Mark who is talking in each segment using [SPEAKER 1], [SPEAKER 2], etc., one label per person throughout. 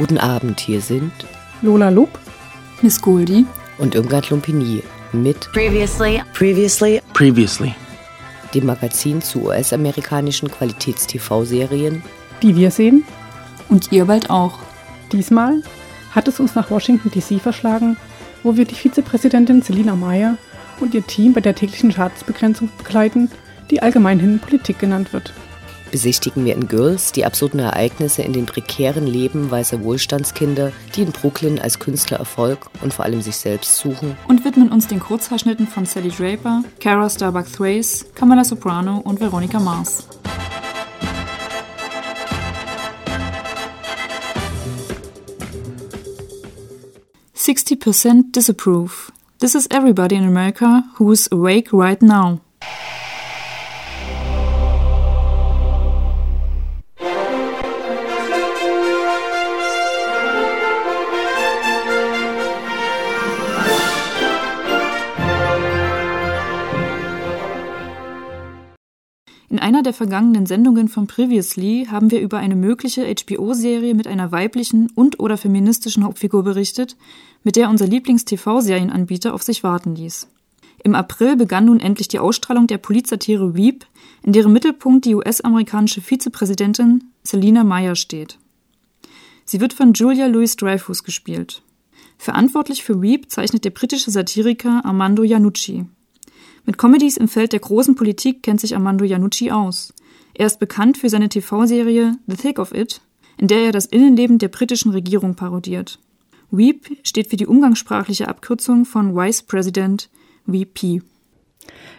[SPEAKER 1] Guten Abend, hier sind
[SPEAKER 2] Lola Lup,
[SPEAKER 3] Miss Goldie
[SPEAKER 1] und Irmgard Lumpini mit
[SPEAKER 4] Previously.
[SPEAKER 1] Previously,
[SPEAKER 5] Previously.
[SPEAKER 1] dem Magazin zu US-amerikanischen Qualitäts-TV-Serien.
[SPEAKER 2] die wir sehen.
[SPEAKER 3] und ihr bald auch.
[SPEAKER 2] Diesmal hat es uns nach Washington DC verschlagen, wo wir die Vizepräsidentin Selina Meyer und ihr Team bei der täglichen Schadensbegrenzung begleiten, die allgemeinhin Politik genannt wird.
[SPEAKER 1] Besichtigen wir in Girls die absurden Ereignisse in den prekären Leben weißer Wohlstandskinder, die in Brooklyn als Künstler Erfolg und vor allem sich selbst suchen.
[SPEAKER 3] Und widmen uns den Kurzhaarschnitten von Sally Draper, Cara Starbuck Thrace, Kamala Soprano und Veronica Mars. Sixty percent disapprove. This is everybody in America who is awake right now. Vergangenen Sendungen von Previously haben wir über eine mögliche HBO-Serie mit einer weiblichen und/oder feministischen Hauptfigur berichtet, mit der unser Lieblings-TV-Serienanbieter auf sich warten ließ. Im April begann nun endlich die Ausstrahlung der Polizsatire Weep, in deren Mittelpunkt die US-amerikanische Vizepräsidentin Selina Meyer steht. Sie wird von Julia Louis-Dreyfus gespielt. Verantwortlich für Weep zeichnet der britische Satiriker Armando Iannucci. Mit Comedies im Feld der großen Politik kennt sich Armando Iannucci aus. Er ist bekannt für seine TV-Serie The Thick of It, in der er das Innenleben der britischen Regierung parodiert. Weep steht für die umgangssprachliche Abkürzung von Vice President VP.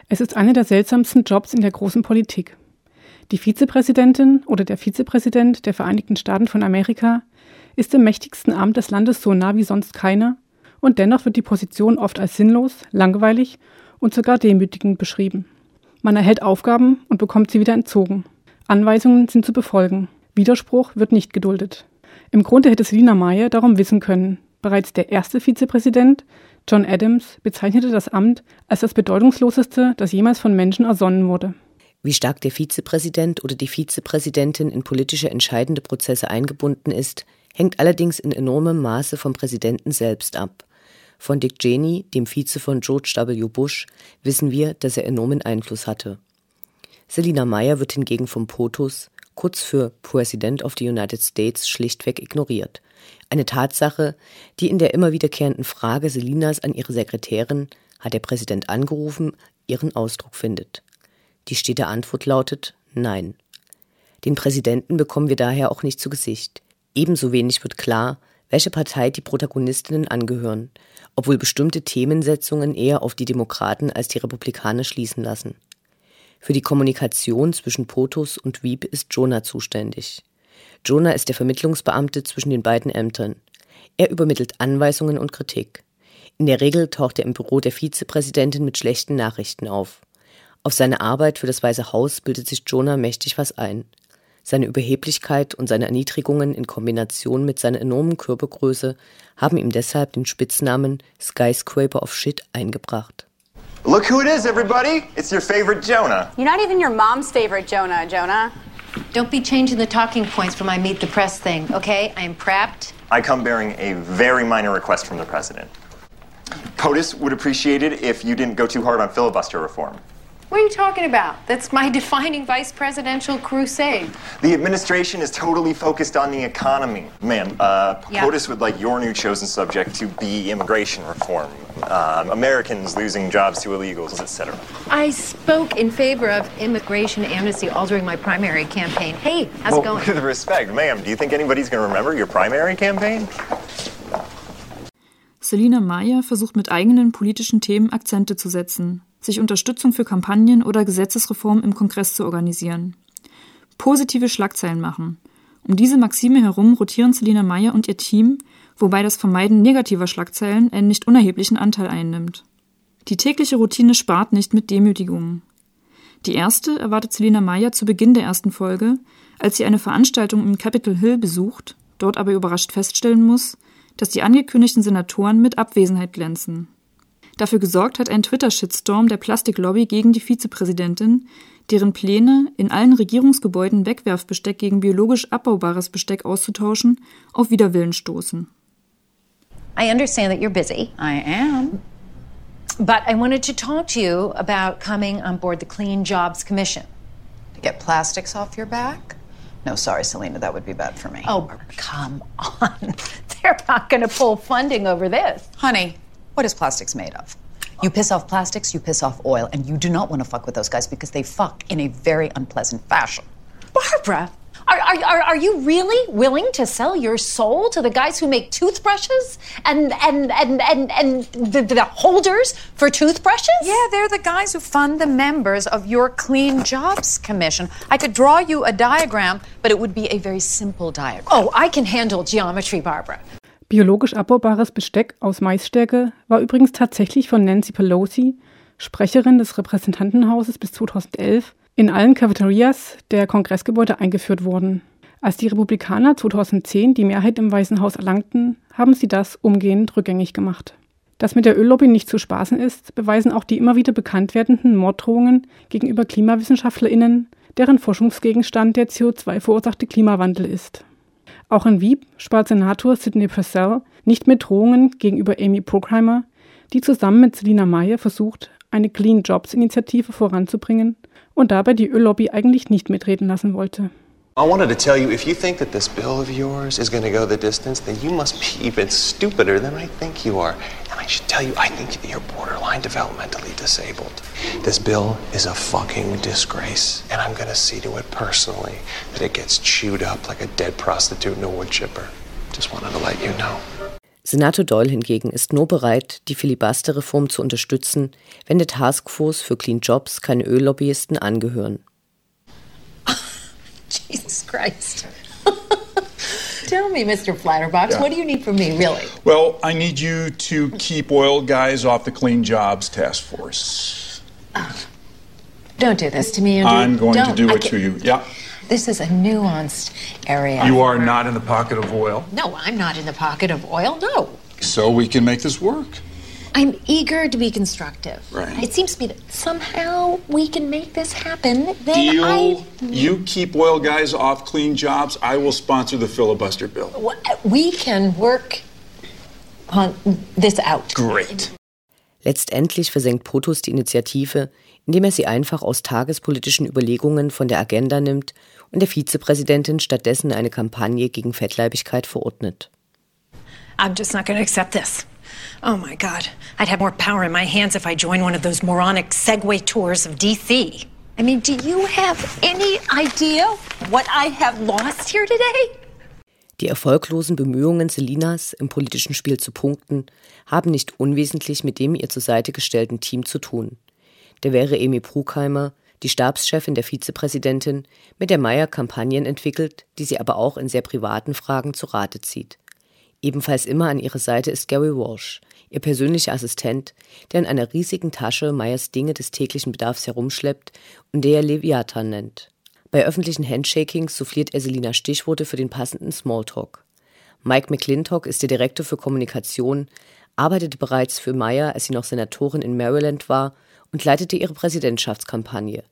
[SPEAKER 2] Es ist einer der seltsamsten Jobs in der großen Politik. Die Vizepräsidentin oder der Vizepräsident der Vereinigten Staaten von Amerika ist im mächtigsten Amt des Landes so nah wie sonst keiner und dennoch wird die Position oft als sinnlos, langweilig und sogar demütigend beschrieben. Man erhält Aufgaben und bekommt sie wieder entzogen. Anweisungen sind zu befolgen. Widerspruch wird nicht geduldet. Im Grunde hätte Selina Meyer darum wissen können. Bereits der erste Vizepräsident, John Adams, bezeichnete das Amt als das bedeutungsloseste, das jemals von Menschen ersonnen wurde.
[SPEAKER 1] Wie stark der Vizepräsident oder die Vizepräsidentin in politische entscheidende Prozesse eingebunden ist, hängt allerdings in enormem Maße vom Präsidenten selbst ab. Von Dick Cheney, dem Vize von George W. Bush, wissen wir, dass er enormen Einfluss hatte. Selina Meyer wird hingegen vom POTUS, kurz für President of the United States, schlichtweg ignoriert. Eine Tatsache, die in der immer wiederkehrenden Frage Selinas an ihre Sekretärin, hat der Präsident angerufen, ihren Ausdruck findet. Die stete Antwort lautet Nein. Den Präsidenten bekommen wir daher auch nicht zu Gesicht. Ebenso wenig wird klar, welche Partei die Protagonistinnen angehören, obwohl bestimmte Themensetzungen eher auf die Demokraten als die Republikaner schließen lassen. Für die Kommunikation zwischen POTUS und Wieb ist Jonah zuständig. Jonah ist der Vermittlungsbeamte zwischen den beiden Ämtern. Er übermittelt Anweisungen und Kritik. In der Regel taucht er im Büro der Vizepräsidentin mit schlechten Nachrichten auf. Auf seine Arbeit für das Weiße Haus bildet sich Jonah mächtig was ein. Seine Überheblichkeit und seine Erniedrigungen in Kombination mit seiner enormen Körpergröße haben ihm deshalb den Spitznamen Skyscraper of Shit eingebracht.
[SPEAKER 6] Look who it is, everybody! It's your favorite Jonah.
[SPEAKER 7] You're not even your mom's favorite Jonah, Jonah.
[SPEAKER 4] Don't be changing the talking points for my meet the press thing, okay? I am prepped.
[SPEAKER 6] I come bearing a very minor request from the president. POTUS would appreciate it if you didn't go too hard on filibuster reform.
[SPEAKER 4] What are you talking about? That's my defining vice presidential crusade.
[SPEAKER 6] The administration is totally focused on the economy. Ma'am, uh,
[SPEAKER 4] Yeah.
[SPEAKER 6] POTUS would like your new chosen subject to be immigration reform, um, Americans losing jobs to illegals, etc.
[SPEAKER 4] I spoke in favor of immigration amnesty all during my primary campaign. Hey, how's it
[SPEAKER 6] Well,
[SPEAKER 4] going?
[SPEAKER 6] with respect, ma'am, do you think anybody's going to remember your primary campaign?
[SPEAKER 3] Selina Meyer versucht mit eigenen politischen Themen Akzente zu setzen, sich Unterstützung für Kampagnen oder Gesetzesreformen im Kongress zu organisieren. Positive Schlagzeilen machen. Um diese Maxime herum rotieren Selina Meyer und ihr Team, wobei das Vermeiden negativer Schlagzeilen einen nicht unerheblichen Anteil einnimmt. Die tägliche Routine spart nicht mit Demütigungen. Die erste erwartet Selina Meyer zu Beginn der ersten Folge, als sie eine Veranstaltung im Capitol Hill besucht, dort aber überrascht feststellen muss, dass die angekündigten Senatoren mit Abwesenheit glänzen. Dafür gesorgt hat ein Twitter-Shitstorm der Plastiklobby gegen die Vizepräsidentin, deren Pläne, in allen Regierungsgebäuden Wegwerfbesteck gegen biologisch abbaubares Besteck auszutauschen, auf Widerwillen stoßen.
[SPEAKER 4] I understand that you're busy.
[SPEAKER 7] I am.
[SPEAKER 4] But I wanted to talk to you about coming on board the Clean Jobs Commission.
[SPEAKER 7] To get plastics off your back? No, sorry, Selena, that would be bad for me.
[SPEAKER 4] Oh, come on. They're not going to pull funding over this.
[SPEAKER 7] Honey, what is plastics made of? You piss off plastics, you piss off oil, and you do not want to fuck with those guys because they fuck in a very unpleasant fashion.
[SPEAKER 4] Barbara, are, are, are you really willing to sell your soul to the guys who make toothbrushes and and and and, and the, the holders for toothbrushes?
[SPEAKER 7] Yeah, they're the guys who fund the members of your Clean Jobs Commission. I could draw you a diagram, but it would be a very simple diagram.
[SPEAKER 4] Oh, I can handle geometry, Barbara.
[SPEAKER 2] Biologisch abbaubares Besteck aus Maisstärke war übrigens tatsächlich von Nancy Pelosi, Sprecherin des Repräsentantenhauses bis 2011, in allen Cafeterias der Kongressgebäude eingeführt worden. Als die Republikaner 2010 die Mehrheit im Weißen Haus erlangten, haben sie das umgehend rückgängig gemacht. Dass mit der Öllobby nicht zu spaßen ist, beweisen auch die immer wieder bekannt werdenden Morddrohungen gegenüber KlimawissenschaftlerInnen, deren Forschungsgegenstand der CO2 verursachte Klimawandel ist. Auch in Wieb spart Senator Sidney Purcell nicht mit Drohungen gegenüber Amy Bruckheimer, die zusammen mit Selina Meyer versucht, eine Clean Jobs Initiative voranzubringen und dabei die Öllobby eigentlich nicht mitreden lassen wollte.
[SPEAKER 5] I wanted to tell you if you think that this bill of yours is going to go the distance, then you must be even stupider than I think you are. And I should tell you, I think you're borderline developmentally disabled. This bill is a fucking disgrace, and I'm going to see to it personally that it gets chewed up like a dead prostitute in a wood chipper. Just wanted to let you know.
[SPEAKER 1] Senator Doyle hingegen ist nur bereit, die Filibuster-Reform zu unterstützen, wenn der Taskforce für Clean Jobs keine Öllobbyisten angehören.
[SPEAKER 4] Jesus Christ. Tell me, Mr. Flatterbox,
[SPEAKER 8] Yeah.
[SPEAKER 4] what do you need from me, really?
[SPEAKER 8] Well, I need you to keep oil guys off the Clean Jobs Task Force.
[SPEAKER 4] Don't do this to me, Andrew.
[SPEAKER 8] I'm going to
[SPEAKER 4] Don't.
[SPEAKER 8] do
[SPEAKER 4] I
[SPEAKER 8] it to you. Yeah.
[SPEAKER 4] This is a nuanced area.
[SPEAKER 8] You are not in the pocket of oil,
[SPEAKER 4] No, I'm not in the pocket of oil. No.
[SPEAKER 8] so we can make this work.
[SPEAKER 4] I'm eager to be constructive.
[SPEAKER 8] Right.
[SPEAKER 4] It seems to me that somehow we can make this happen. Then
[SPEAKER 8] Deal.
[SPEAKER 4] I.
[SPEAKER 8] You keep oil guys off clean jobs. I will sponsor the filibuster bill.
[SPEAKER 4] We can work on this out.
[SPEAKER 8] Great.
[SPEAKER 1] Letztendlich versenkt POTUS die Initiative, indem er sie einfach aus tagespolitischen Überlegungen von der Agenda nimmt und der Vizepräsidentin stattdessen eine Kampagne gegen Fettleibigkeit verordnet.
[SPEAKER 4] I'm just not going to accept this. Oh my God. I'd have more power in my hands if I joined one of those moronic Segway tours of DC. I mean, do you have any idea what I have lost here today?
[SPEAKER 1] Die erfolglosen Bemühungen Selinas, im politischen Spiel zu punkten, haben nicht unwesentlich mit dem ihr zur Seite gestellten Team zu tun. Der wäre Amy Bruckheimer, die Stabschefin der Vizepräsidentin, mit der Meyer Kampagnen entwickelt, die sie aber auch in sehr privaten Fragen zu Rate zieht. Ebenfalls immer an ihrer Seite ist Gary Walsh, ihr persönlicher Assistent, der in einer riesigen Tasche Meyers Dinge des täglichen Bedarfs herumschleppt und der er Leviathan nennt. Bei öffentlichen Handshakings souffliert er Selina Stichworte für den passenden Smalltalk. Mike McClintock ist der Direktor für Kommunikation, arbeitete bereits für Meyer, als sie noch Senatorin in Maryland war und leitete ihre Präsidentschaftskampagne.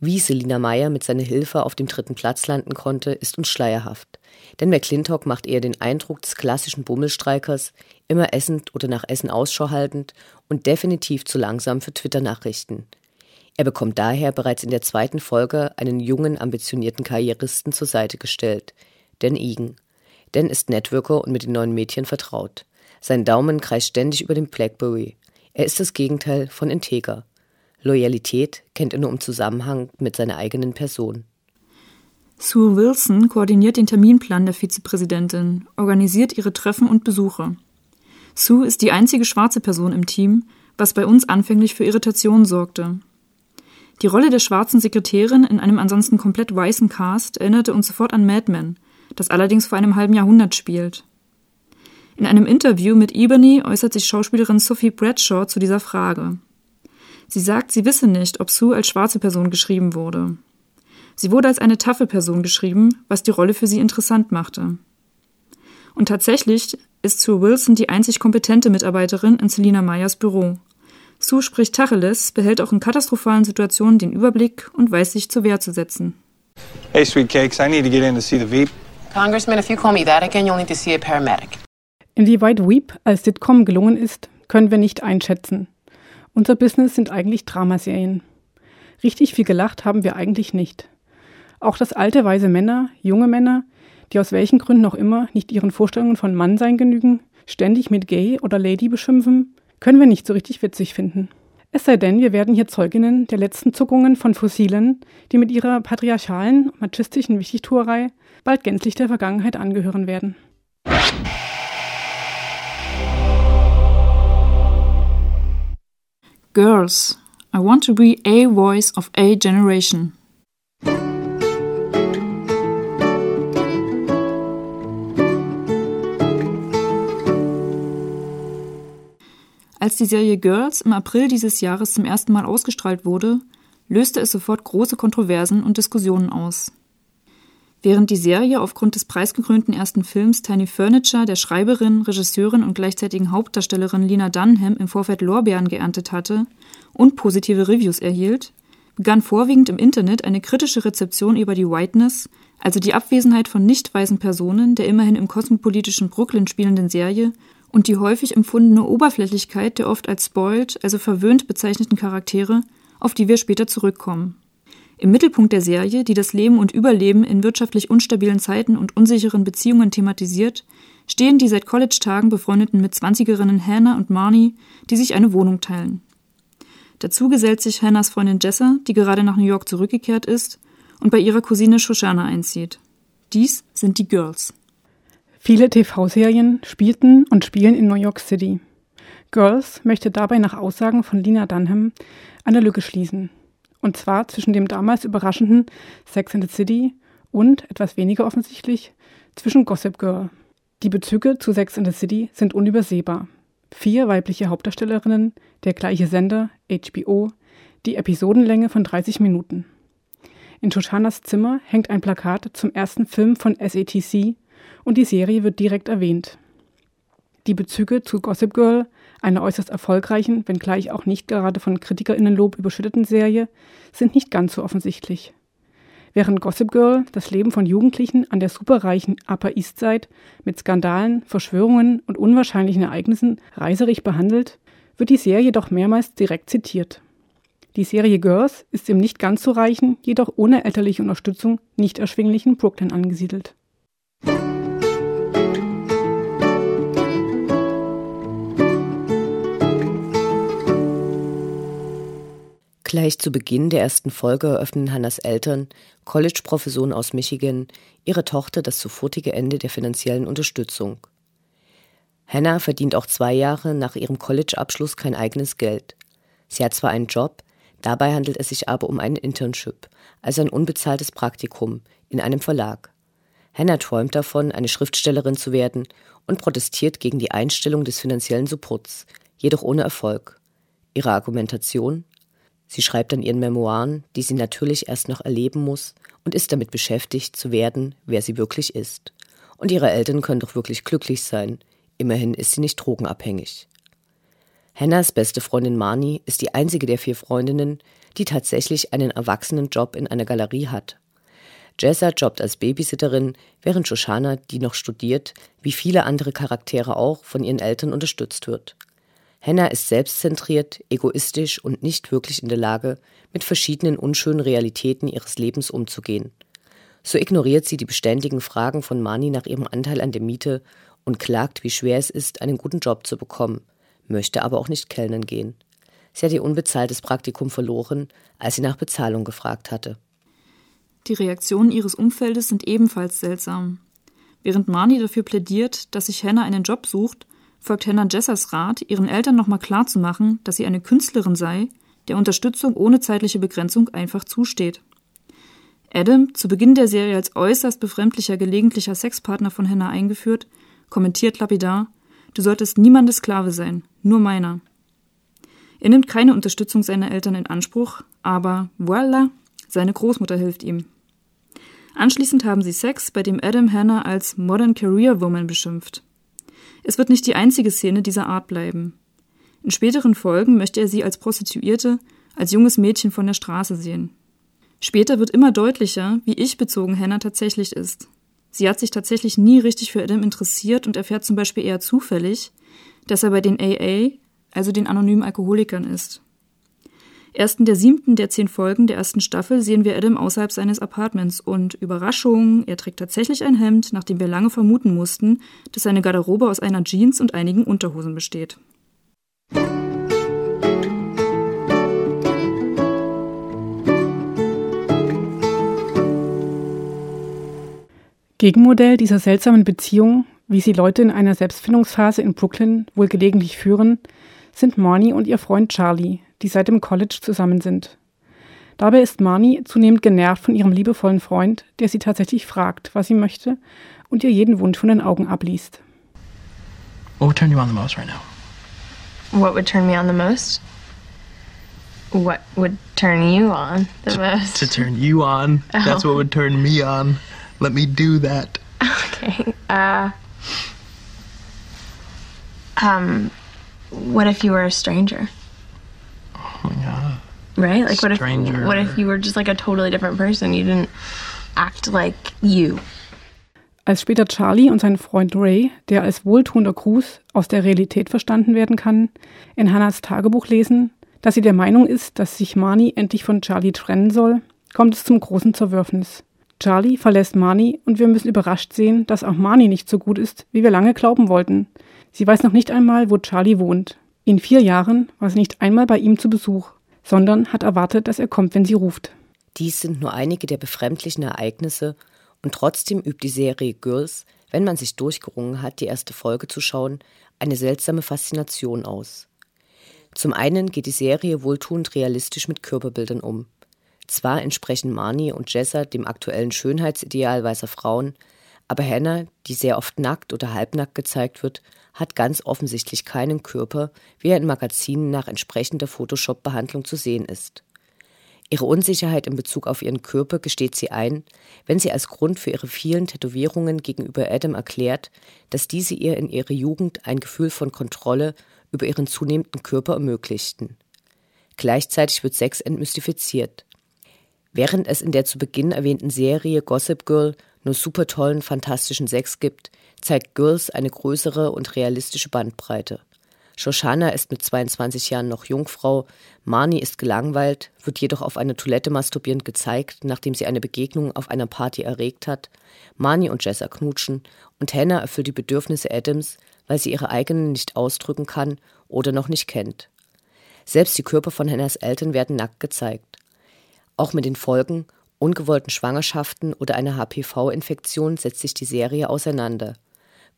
[SPEAKER 1] Wie Selina Meyer mit seiner Hilfe auf dem dritten Platz landen konnte, ist uns schleierhaft. Denn McClintock macht eher den Eindruck des klassischen Bummelstreikers, immer essend oder nach Essen Ausschau haltend und definitiv zu langsam für Twitter-Nachrichten. Er bekommt daher bereits in der zweiten Folge einen jungen, ambitionierten Karrieristen zur Seite gestellt, Dan Egan. Dan ist Networker und mit den neuen Mädchen vertraut. Sein Daumen kreist ständig über dem Blackberry. Er ist das Gegenteil von integer. Loyalität kennt er nur im Zusammenhang mit seiner eigenen Person.
[SPEAKER 3] Sue Wilson koordiniert den Terminplan der Vizepräsidentin, organisiert ihre Treffen und Besuche. Sue ist die einzige schwarze Person im Team, was bei uns anfänglich für Irritation sorgte. Die Rolle der schwarzen Sekretärin in einem ansonsten komplett weißen Cast erinnerte uns sofort an Mad Men, das allerdings vor einem halben Jahrhundert spielt. In einem Interview mit Ebony äußert sich Schauspielerin Sophie Bradshaw zu dieser Frage. Sie sagt, sie wisse nicht, ob Sue als schwarze Person geschrieben wurde. Sie wurde als eine taffe Person geschrieben, was die Rolle für sie interessant machte. Und tatsächlich ist Sue Wilson die einzig kompetente Mitarbeiterin in Selina Meyers Büro. Sue spricht Tacheles, behält auch in katastrophalen Situationen den Überblick und weiß sich zur Wehr zu setzen.
[SPEAKER 9] Hey, sweet cakes, I need to get in to see the Veep.
[SPEAKER 10] Congressman, if you call me that again, you'll need to see a paramedic.
[SPEAKER 2] Inwieweit Weep als Sitcom gelungen ist, können wir nicht einschätzen. Unser Business sind eigentlich Dramaserien. Richtig viel gelacht haben wir eigentlich nicht. Auch dass alte, weise Männer, junge Männer, die aus welchen Gründen auch immer nicht ihren Vorstellungen von Mannsein genügen, ständig mit Gay oder Lady beschimpfen, können wir nicht so richtig witzig finden. Es sei denn, wir werden hier Zeuginnen der letzten Zuckungen von Fossilen, die mit ihrer patriarchalen, machistischen Wichtigtuerei bald gänzlich der Vergangenheit angehören werden.
[SPEAKER 3] Girls, I want to be a voice of a generation. Als die Serie Girls im April dieses Jahres zum ersten Mal ausgestrahlt wurde, löste es sofort große Kontroversen und Diskussionen aus. Während die Serie aufgrund des preisgekrönten ersten Films Tiny Furniture der Schreiberin, Regisseurin und gleichzeitigen Hauptdarstellerin Lina Dunham im Vorfeld Lorbeeren geerntet hatte und positive Reviews erhielt, begann vorwiegend im Internet eine kritische Rezeption über die Whiteness, also die Abwesenheit von nicht weißen Personen der immerhin im kosmopolitischen Brooklyn spielenden Serie und die häufig empfundene Oberflächlichkeit der oft als spoiled, also verwöhnt bezeichneten Charaktere, auf die wir später zurückkommen. Im Mittelpunkt der Serie, die das Leben und Überleben in wirtschaftlich unstabilen Zeiten und unsicheren Beziehungen thematisiert, stehen die seit College-Tagen befreundeten Mitzwanzigerinnen Hannah und Marnie, die sich eine Wohnung teilen. Dazu gesellt sich Hannahs Freundin Jessa, die gerade nach New York zurückgekehrt ist und bei ihrer Cousine Shoshana einzieht. Dies sind die Girls.
[SPEAKER 2] Viele TV-Serien spielten und spielen in New York City. Girls möchte dabei nach Aussagen von Lina Dunham eine Lücke schließen. Und zwar zwischen dem damals überraschenden Sex and the City und, etwas weniger offensichtlich, zwischen Gossip Girl. Die Bezüge zu Sex and the City sind unübersehbar. Vier weibliche Hauptdarstellerinnen, der gleiche Sender, HBO, die Episodenlänge von 30 Minuten. In Shoshanas Zimmer hängt ein Plakat zum ersten Film von SATC und die Serie wird direkt erwähnt. Die Bezüge zu Gossip Girl, einer äußerst erfolgreichen, wenngleich auch nicht gerade von KritikerInnenlob überschütteten Serie, sind nicht ganz so offensichtlich. Während Gossip Girl das Leben von Jugendlichen an der superreichen Upper East Side mit Skandalen, Verschwörungen und unwahrscheinlichen Ereignissen reiserig behandelt, wird die Serie doch mehrmals direkt zitiert. Die Serie Girls ist im nicht ganz so reichen, jedoch ohne elterliche Unterstützung nicht erschwinglichen Brooklyn angesiedelt.
[SPEAKER 1] Gleich zu Beginn der ersten Folge eröffnen Hannas Eltern, College-Professoren aus Michigan, ihre Tochter das sofortige Ende der finanziellen Unterstützung. Hannah verdient auch zwei Jahre nach ihrem College-Abschluss kein eigenes Geld. Sie hat zwar einen Job, dabei handelt es sich aber um ein Internship, also ein unbezahltes Praktikum in einem Verlag. Hannah träumt davon, eine Schriftstellerin zu werden und protestiert gegen die Einstellung des finanziellen Supports, jedoch ohne Erfolg. Ihre Argumentation? Sie schreibt an ihren Memoiren, die sie natürlich erst noch erleben muss und ist damit beschäftigt, zu werden, wer sie wirklich ist. Und ihre Eltern können doch wirklich glücklich sein. Immerhin ist sie nicht drogenabhängig. Hannahs beste Freundin Marnie ist die einzige der vier Freundinnen, die tatsächlich einen erwachsenen Job in einer Galerie hat. Jessa jobbt als Babysitterin, während Shoshana, die noch studiert, wie viele andere Charaktere auch, von ihren Eltern unterstützt wird. Hannah ist selbstzentriert, egoistisch und nicht wirklich in der Lage, mit verschiedenen unschönen Realitäten ihres Lebens umzugehen. So ignoriert sie die beständigen Fragen von Mani nach ihrem Anteil an der Miete und klagt, wie schwer es ist, einen guten Job zu bekommen, möchte aber auch nicht kellnern gehen. Sie hat ihr unbezahltes Praktikum verloren, als sie nach Bezahlung gefragt hatte.
[SPEAKER 3] Die Reaktionen ihres Umfeldes sind ebenfalls seltsam. Während Marnie dafür plädiert, dass sich Hannah einen Job sucht, folgt Hannah Jessers Rat, ihren Eltern nochmal klarzumachen, dass sie eine Künstlerin sei, der Unterstützung ohne zeitliche Begrenzung einfach zusteht. Adam, zu Beginn der Serie als äußerst befremdlicher gelegentlicher Sexpartner von Hannah eingeführt, kommentiert lapidar, du solltest niemandes Sklave sein, nur meiner. Er nimmt keine Unterstützung seiner Eltern in Anspruch, aber voila, seine Großmutter hilft ihm. Anschließend haben sie Sex, bei dem Adam Hannah als Modern Career Woman beschimpft. Es wird nicht die einzige Szene dieser Art bleiben. In späteren Folgen möchte er sie als Prostituierte, als junges Mädchen von der Straße sehen. Später wird immer deutlicher, wie ich-bezogen Hannah tatsächlich ist. Sie hat sich tatsächlich nie richtig für Adam interessiert und erfährt zum Beispiel eher zufällig, dass er bei den AA, also den anonymen Alkoholikern, ist. Erst in der siebten der zehn Folgen der ersten Staffel sehen wir Adam außerhalb seines Apartments und Überraschung, er trägt tatsächlich ein Hemd, nachdem wir lange vermuten mussten, dass seine Garderobe aus einer Jeans und einigen Unterhosen besteht.
[SPEAKER 2] Gegenmodell dieser seltsamen Beziehung, wie sie Leute in einer Selbstfindungsphase in Brooklyn wohl gelegentlich führen, sind Marnie und ihr Freund Charlie, die seit dem College zusammen sind. Dabei ist Marnie zunehmend genervt von ihrem liebevollen Freund, der sie tatsächlich fragt, was sie möchte und ihr jeden Wunsch von den Augen abliest.
[SPEAKER 11] What would turn you on the most right now?
[SPEAKER 12] What would turn me on the most? What would turn you on the most?
[SPEAKER 11] To turn you on.
[SPEAKER 12] Oh.
[SPEAKER 11] That's what would turn me on. Let me do that.
[SPEAKER 12] Okay. Uh. Um. What if you were a stranger?
[SPEAKER 11] Oh my god.
[SPEAKER 12] Right? Like what
[SPEAKER 11] Stranger.
[SPEAKER 12] if what if you were just like a totally different person? You didn't act like you.
[SPEAKER 2] Als später Charlie und sein Freund Ray, der als wohltuender Gruß aus der Realität verstanden werden kann, in Hannahs Tagebuch lesen, dass sie der Meinung ist, dass sich Marnie endlich von Charlie trennen soll, kommt es zum großen Zerwürfnis. Charlie verlässt Marnie und wir müssen überrascht sehen, dass auch Marnie nicht so gut ist, wie wir lange glauben wollten. Sie weiß noch nicht einmal, wo Charlie wohnt. In vier Jahren war sie nicht einmal bei ihm zu Besuch, sondern hat erwartet, dass er kommt, wenn sie ruft.
[SPEAKER 1] Dies sind nur einige der befremdlichen Ereignisse und trotzdem übt die Serie Girls, wenn man sich durchgerungen hat, die erste Folge zu schauen, eine seltsame Faszination aus. Zum einen geht die Serie wohltuend realistisch mit Körperbildern um. Zwar entsprechen Marnie und Jessa dem aktuellen Schönheitsideal weißer Frauen, aber Hannah, die sehr oft nackt oder halbnackt gezeigt wird, hat ganz offensichtlich keinen Körper, wie er in Magazinen nach entsprechender Photoshop-Behandlung zu sehen ist. Ihre Unsicherheit in Bezug auf ihren Körper gesteht sie ein, wenn sie als Grund für ihre vielen Tätowierungen gegenüber Adam erklärt, dass diese ihr in ihrer Jugend ein Gefühl von Kontrolle über ihren zunehmenden Körper ermöglichten. Gleichzeitig wird Sex entmystifiziert. Während es in der zu Beginn erwähnten Serie Gossip Girl nur super tollen, fantastischen Sex gibt, zeigt Girls eine größere und realistische Bandbreite. Shoshana ist mit 22 Jahren noch Jungfrau, Marnie ist gelangweilt, wird jedoch auf einer Toilette masturbierend gezeigt, nachdem sie eine Begegnung auf einer Party erregt hat. Marnie und Jessa knutschen und Hannah erfüllt die Bedürfnisse Adams, weil sie ihre eigenen nicht ausdrücken kann oder noch nicht kennt. Selbst die Körper von Hannahs Eltern werden nackt gezeigt. Auch mit den Folgen ungewollten Schwangerschaften oder einer HPV-Infektion setzt sich die Serie auseinander.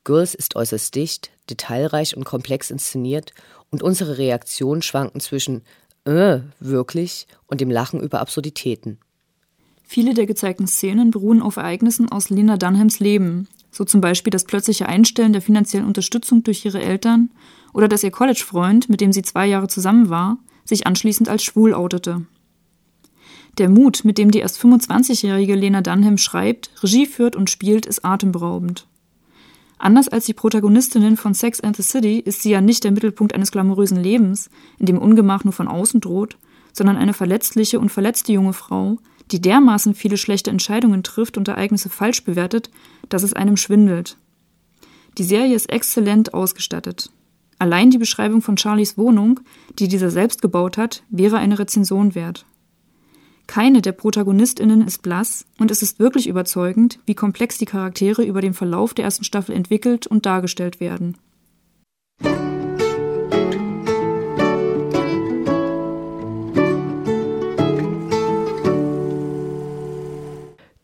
[SPEAKER 1] Girls ist äußerst dicht, detailreich und komplex inszeniert und unsere Reaktionen schwanken zwischen äh, wirklich und dem Lachen über Absurditäten.
[SPEAKER 3] Viele der gezeigten Szenen beruhen auf Ereignissen aus Lena Dunhams Leben, so zum Beispiel das plötzliche Einstellen der finanziellen Unterstützung durch ihre Eltern oder dass ihr College-Freund, mit dem sie zwei Jahre zusammen war, sich anschließend als schwul outete. Der Mut, mit dem die erst 25-jährige Lena Dunham schreibt, Regie führt und spielt, ist atemberaubend. Anders als die Protagonistinnen von Sex and the City ist sie ja nicht der Mittelpunkt eines glamourösen Lebens, in dem Ungemach nur von außen droht, sondern eine verletzliche und verletzte junge Frau, die dermaßen viele schlechte Entscheidungen trifft und Ereignisse falsch bewertet, dass es einem schwindelt. Die Serie ist exzellent ausgestattet. Allein die Beschreibung von Charlies Wohnung, die dieser selbst gebaut hat, wäre eine Rezension wert. Keine der Protagonistinnen ist blass und es ist wirklich überzeugend, wie komplex die Charaktere über den Verlauf der ersten Staffel entwickelt und dargestellt werden.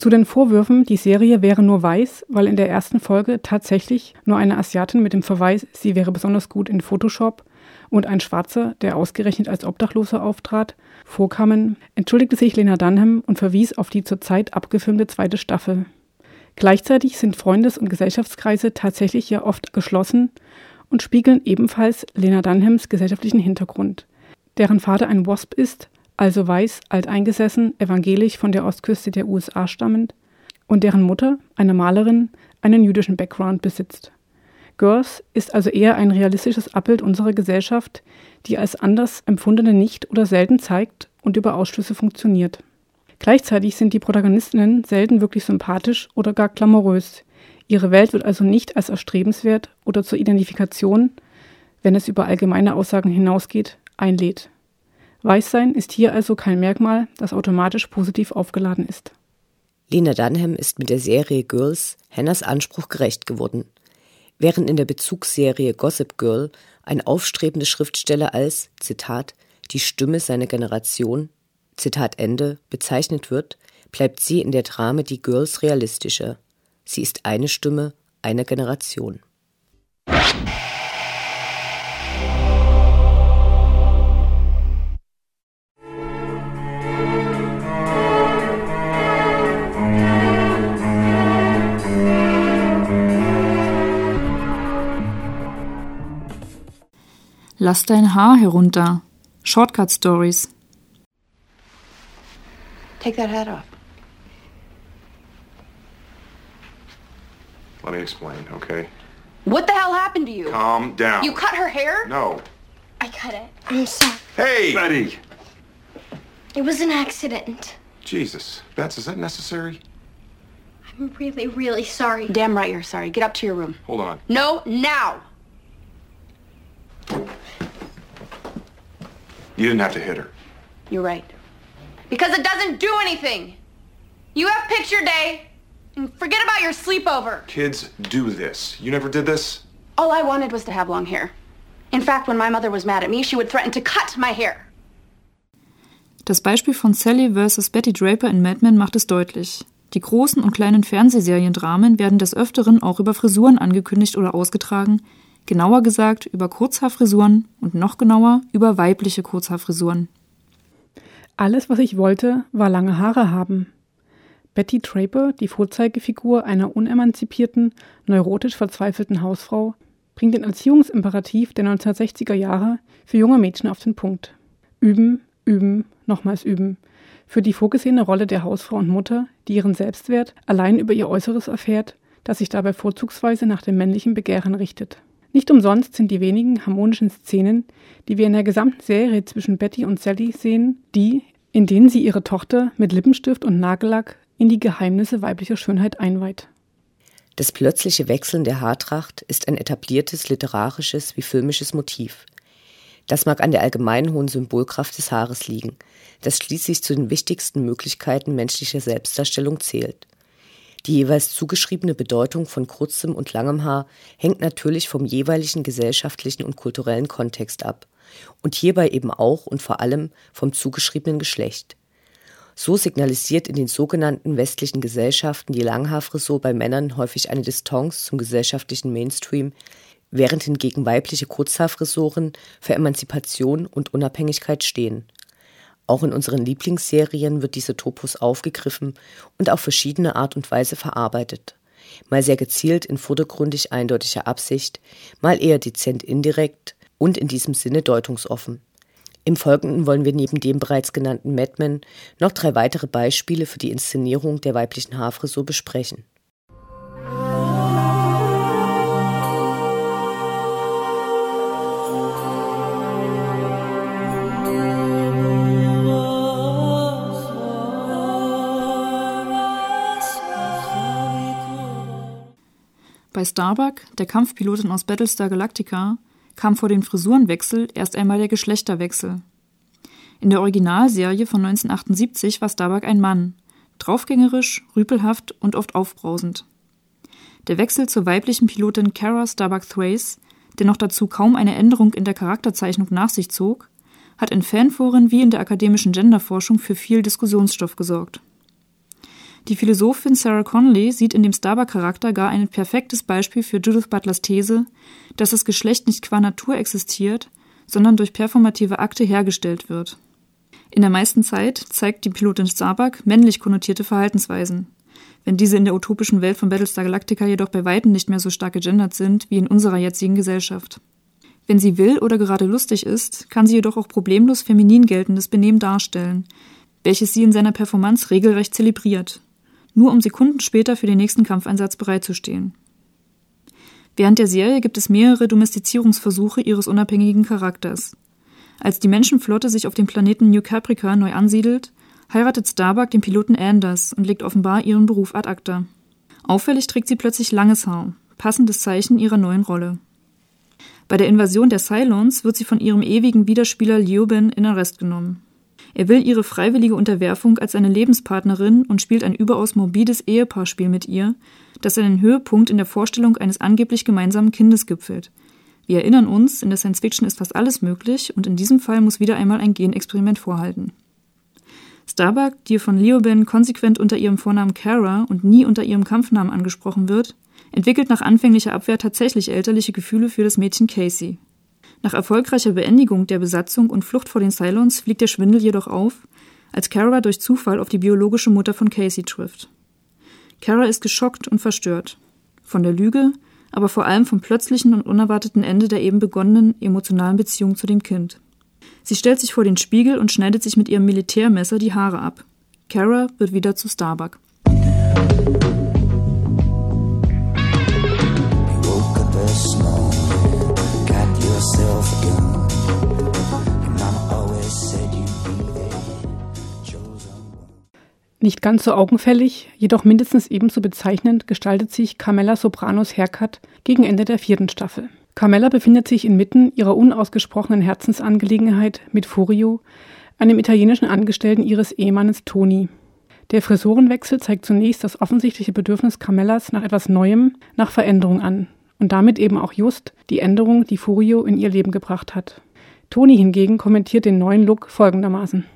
[SPEAKER 2] Zu den Vorwürfen, die Serie wäre nur weiß, weil in der ersten Folge tatsächlich nur eine Asiatin mit dem Verweis, sie wäre besonders gut in Photoshop und ein Schwarzer, der ausgerechnet als Obdachloser auftrat, vorkamen, entschuldigte sich Lena Dunham und verwies auf die zurzeit abgefilmte zweite Staffel. Gleichzeitig sind Freundes- und Gesellschaftskreise tatsächlich ja oft geschlossen und spiegeln ebenfalls Lena Dunhams gesellschaftlichen Hintergrund. Deren Vater ein Wasp ist, also weiß, alteingesessen, evangelisch von der Ostküste der USA stammend, und deren Mutter, eine Malerin, einen jüdischen Background besitzt. Girls ist also eher ein realistisches Abbild unserer Gesellschaft, die als anders empfundene nicht oder selten zeigt und über Ausschlüsse funktioniert. Gleichzeitig sind die Protagonistinnen selten wirklich sympathisch oder gar glamourös. Ihre Welt wird also nicht als erstrebenswert oder zur Identifikation, wenn es über allgemeine Aussagen hinausgeht, einlädt. Weißsein ist hier also kein Merkmal, das automatisch positiv aufgeladen ist.
[SPEAKER 1] Lena Dunham ist mit der Serie Girls Hannahs Anspruch gerecht geworden. Während in der Bezugsserie Gossip Girl ein aufstrebender Schriftsteller als, Zitat, die Stimme seiner Generation Zitat Ende, bezeichnet wird, bleibt sie in der Drame Die Girls realistischer. Sie ist eine Stimme einer Generation.
[SPEAKER 3] Lass dein Haar herunter. Shortcut Stories.
[SPEAKER 10] Take that hat off.
[SPEAKER 13] Let me explain, okay?
[SPEAKER 10] What the hell happened to you?
[SPEAKER 13] Calm down.
[SPEAKER 10] You cut her hair?
[SPEAKER 13] No.
[SPEAKER 14] I cut it. I'm sorry.
[SPEAKER 13] Hey! Betty!
[SPEAKER 14] It was an accident.
[SPEAKER 13] Jesus. Bets, is that necessary?
[SPEAKER 14] I'm really, really sorry.
[SPEAKER 10] Damn right you're sorry. Get up to your room.
[SPEAKER 13] Hold on.
[SPEAKER 10] No, now!
[SPEAKER 13] You didn't have to hit her.
[SPEAKER 10] You're right. Because it doesn't do anything. You have picture day, and forget about your sleepover.
[SPEAKER 13] Kids do this. You never did this?
[SPEAKER 10] All I wanted was to have long hair. In fact, when my mother was mad at me, she would threaten to cut my hair.
[SPEAKER 3] Das Beispiel von Sally vs. Betty Draper in Mad Men macht es deutlich. Die großen und kleinen Fernsehseriendramen werden des Öfteren auch über Frisuren angekündigt oder ausgetragen, genauer gesagt über Kurzhaarfrisuren und noch genauer über weibliche Kurzhaarfrisuren.
[SPEAKER 2] Alles, was ich wollte, war lange Haare haben. Betty Draper, die Vorzeigefigur einer unemanzipierten, neurotisch verzweifelten Hausfrau, bringt den Erziehungsimperativ der 1960er Jahre für junge Mädchen auf den Punkt. Üben, üben, nochmals üben. Für die vorgesehene Rolle der Hausfrau und Mutter, die ihren Selbstwert allein über ihr Äußeres erfährt, das sich dabei vorzugsweise nach dem männlichen Begehren richtet. Nicht umsonst sind die wenigen harmonischen Szenen, die wir in der gesamten Serie zwischen Betty und Sally sehen, die, in denen sie ihre Tochter mit Lippenstift und Nagellack in die Geheimnisse weiblicher Schönheit einweiht.
[SPEAKER 1] Das plötzliche Wechseln der Haartracht ist ein etabliertes literarisches wie filmisches Motiv. Das mag an der allgemeinen hohen Symbolkraft des Haares liegen, das schließlich zu den wichtigsten Möglichkeiten menschlicher Selbstdarstellung zählt. Die jeweils zugeschriebene Bedeutung von kurzem und langem Haar hängt natürlich vom jeweiligen gesellschaftlichen und kulturellen Kontext ab und hierbei eben auch und vor allem vom zugeschriebenen Geschlecht. So signalisiert in den sogenannten westlichen Gesellschaften die Langhaarfrisur bei Männern häufig eine Distanz zum gesellschaftlichen Mainstream, während hingegen weibliche Kurzhaarfrisuren für Emanzipation und Unabhängigkeit stehen. Auch in unseren Lieblingsserien wird dieser Topos aufgegriffen und auf verschiedene Art und Weise verarbeitet. Mal sehr gezielt in vordergründig eindeutiger Absicht, mal eher dezent indirekt und in diesem Sinne deutungsoffen. Im Folgenden wollen wir neben dem bereits genannten Madman noch drei weitere Beispiele für die Inszenierung der weiblichen Haarfrisur besprechen.
[SPEAKER 3] Bei Starbuck, der Kampfpilotin aus Battlestar Galactica, kam vor dem Frisurenwechsel erst einmal der Geschlechterwechsel. In der Originalserie von 1978 war Starbuck ein Mann, draufgängerisch, rüpelhaft und oft aufbrausend. Der Wechsel zur weiblichen Pilotin Kara Starbuck Thrace, der noch dazu kaum eine Änderung in der Charakterzeichnung nach sich zog, hat in Fanforen wie in der akademischen Genderforschung für viel Diskussionsstoff gesorgt. Die Philosophin Sarah Connolly sieht in dem Starbuck-Charakter gar ein perfektes Beispiel für Judith Butlers These, dass das Geschlecht nicht qua Natur existiert, sondern durch performative Akte hergestellt wird. In der meisten Zeit zeigt die Pilotin Starbuck männlich konnotierte Verhaltensweisen. Wenn diese in der utopischen Welt von Battlestar Galactica jedoch bei weitem nicht mehr so stark gegendert sind wie in unserer jetzigen Gesellschaft. Wenn sie will oder gerade lustig ist, kann sie jedoch auch problemlos feminin geltendes Benehmen darstellen, welches sie in seiner Performance regelrecht zelebriert nur um Sekunden später für den nächsten Kampfeinsatz bereitzustehen. Während der Serie gibt es mehrere Domestizierungsversuche ihres unabhängigen Charakters. Als die Menschenflotte sich auf dem Planeten New Caprica neu ansiedelt, heiratet Starbuck den Piloten Anders und legt offenbar ihren Beruf ad acta. Auffällig trägt sie plötzlich langes Haar, passendes Zeichen ihrer neuen Rolle. Bei der Invasion der Cylons wird sie von ihrem ewigen Widerspieler Lioben in Arrest genommen. Er will ihre freiwillige Unterwerfung als seine Lebenspartnerin und spielt ein überaus morbides Ehepaarspiel mit ihr, das seinen Höhepunkt in der Vorstellung eines angeblich gemeinsamen Kindes gipfelt. Wir erinnern uns, in der Science Fiction ist fast alles möglich und in diesem Fall muss wieder einmal ein Genexperiment vorhalten. Starbuck, die von Leoben konsequent unter ihrem Vornamen Kara und nie unter ihrem Kampfnamen angesprochen wird, entwickelt nach anfänglicher Abwehr tatsächlich elterliche Gefühle für das Mädchen Casey. Nach erfolgreicher Beendigung der Besatzung und Flucht vor den Cylons fliegt der Schwindel jedoch auf, als Kara durch Zufall auf die biologische Mutter von Casey trifft. Kara ist geschockt und verstört. Von der Lüge, aber vor allem vom plötzlichen und unerwarteten Ende der eben begonnenen emotionalen Beziehung zu dem Kind. Sie stellt sich vor den Spiegel und schneidet sich mit ihrem Militärmesser die Haare ab. Kara wird wieder zu Starbuck.
[SPEAKER 2] Nicht ganz so augenfällig, jedoch mindestens ebenso bezeichnend gestaltet sich Carmella Sopranos Haircut gegen Ende der vierten Staffel. Carmella befindet sich inmitten ihrer unausgesprochenen Herzensangelegenheit mit Furio, einem italienischen Angestellten ihres Ehemannes Toni. Der Frisurenwechsel zeigt zunächst das offensichtliche Bedürfnis Carmellas nach etwas Neuem, nach Veränderung an und damit eben auch just die Änderung, die Furio in ihr Leben gebracht hat. Toni hingegen kommentiert den neuen Look folgendermaßen.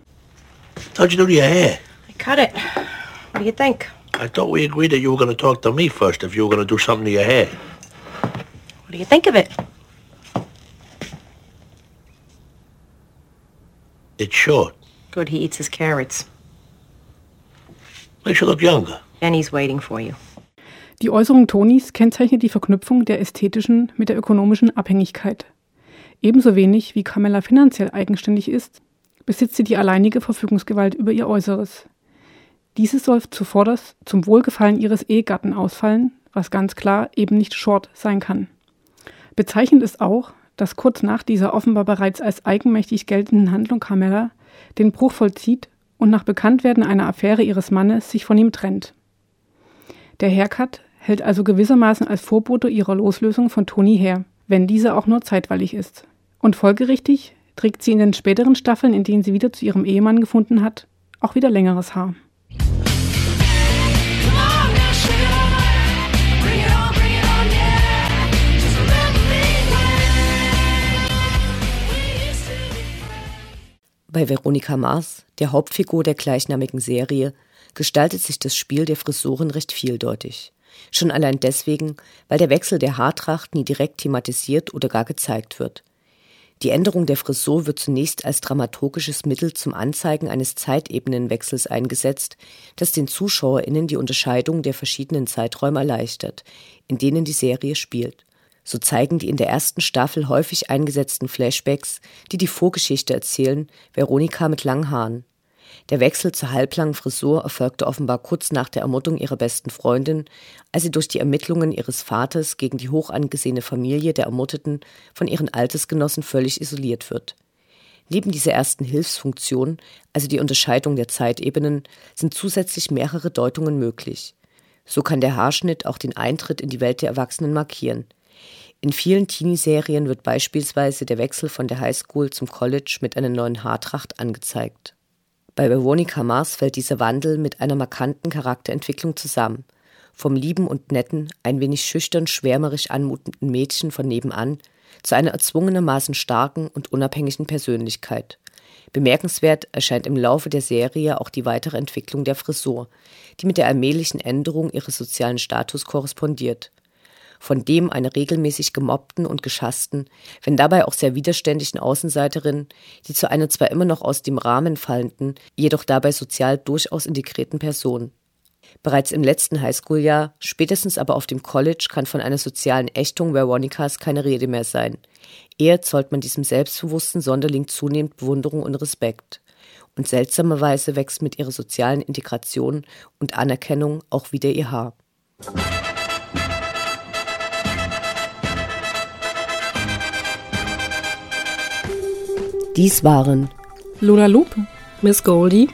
[SPEAKER 15] You do your hair?
[SPEAKER 16] Cut it. What do you think?
[SPEAKER 15] I thought we agreed that you were going to talk to me first if you were going to do something to your hair.
[SPEAKER 16] What do you think of it?
[SPEAKER 15] It's short.
[SPEAKER 16] Good, he eats his carrots.
[SPEAKER 15] Makes you look younger.
[SPEAKER 16] Benny's waiting for you.
[SPEAKER 2] Die Äußerung Tonis kennzeichnet die Verknüpfung der ästhetischen mit der ökonomischen Abhängigkeit. Ebenso wenig wie Carmella finanziell eigenständig ist, besitzt sie die alleinige Verfügungsgewalt über ihr Äußeres. Dieses soll zuvorderst zum Wohlgefallen ihres Ehegatten ausfallen, was ganz klar eben nicht Short sein kann. Bezeichnend ist auch, dass kurz nach dieser offenbar bereits als eigenmächtig geltenden Handlung Carmella den Bruch vollzieht und nach Bekanntwerden einer Affäre ihres Mannes sich von ihm trennt. Der Haircut hält also gewissermaßen als Vorbote ihrer Loslösung von Toni her, wenn diese auch nur zeitweilig ist. Und folgerichtig trägt sie in den späteren Staffeln, in denen sie wieder zu ihrem Ehemann gefunden hat, auch wieder längeres Haar.
[SPEAKER 1] Bei Veronika Mars, der Hauptfigur der gleichnamigen Serie, gestaltet sich das Spiel der Frisuren recht vieldeutig. Schon allein deswegen, weil der Wechsel der Haartracht nie direkt thematisiert oder gar gezeigt wird. Die Änderung der Frisur wird zunächst als dramaturgisches Mittel zum Anzeigen eines Zeitebenenwechsels eingesetzt, das den ZuschauerInnen die Unterscheidung der verschiedenen Zeiträume erleichtert, in denen die Serie spielt. So zeigen die in der ersten Staffel häufig eingesetzten Flashbacks, die die Vorgeschichte erzählen, Veronika mit langen Haaren. Der Wechsel zur halblangen Frisur erfolgte offenbar kurz nach der Ermordung ihrer besten Freundin, als sie durch die Ermittlungen ihres Vaters gegen die hoch angesehene Familie der Ermordeten von ihren Altersgenossen völlig isoliert wird. Neben dieser ersten Hilfsfunktion, also die Unterscheidung der Zeitebenen, sind zusätzlich mehrere Deutungen möglich. So kann der Haarschnitt auch den Eintritt in die Welt der Erwachsenen markieren. In vielen Teenie-Serien wird beispielsweise der Wechsel von der Highschool zum College mit einer neuen Haartracht angezeigt. Bei Veronica Mars fällt dieser Wandel mit einer markanten Charakterentwicklung zusammen. Vom lieben und netten, ein wenig schüchtern schwärmerisch anmutenden Mädchen von nebenan zu einer erzwungenermaßen starken und unabhängigen Persönlichkeit. Bemerkenswert erscheint im Laufe der Serie auch die weitere Entwicklung der Frisur, die mit der allmählichen Änderung ihres sozialen Status korrespondiert von dem einer regelmäßig gemobbten und geschassten, wenn dabei auch sehr widerständigen Außenseiterin, die zu einer zwar immer noch aus dem Rahmen fallenden, jedoch dabei sozial durchaus integrierten Person. Bereits im letzten Highschool-Jahr, spätestens aber auf dem College, kann von einer sozialen Ächtung Veronikas keine Rede mehr sein. Eher zollt man diesem selbstbewussten Sonderling zunehmend Bewunderung und Respekt. Und seltsamerweise wächst mit ihrer sozialen Integration und Anerkennung auch wieder ihr Haar. Dies waren
[SPEAKER 2] Lola Loop,
[SPEAKER 17] Miss Goldie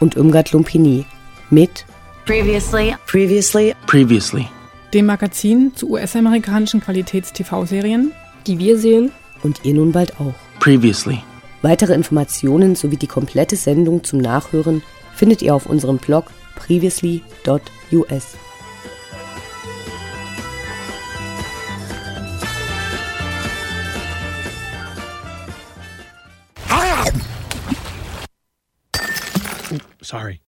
[SPEAKER 1] und Irmgard Lumpini mit
[SPEAKER 12] Previously.
[SPEAKER 18] Previously. Previously.
[SPEAKER 2] dem Magazin zu US-amerikanischen Qualitäts-TV-Serien,
[SPEAKER 17] die wir sehen
[SPEAKER 1] und ihr nun bald auch.
[SPEAKER 18] Previously.
[SPEAKER 1] Weitere Informationen sowie die komplette Sendung zum Nachhören findet ihr auf unserem Blog previously.us.
[SPEAKER 18] Sorry.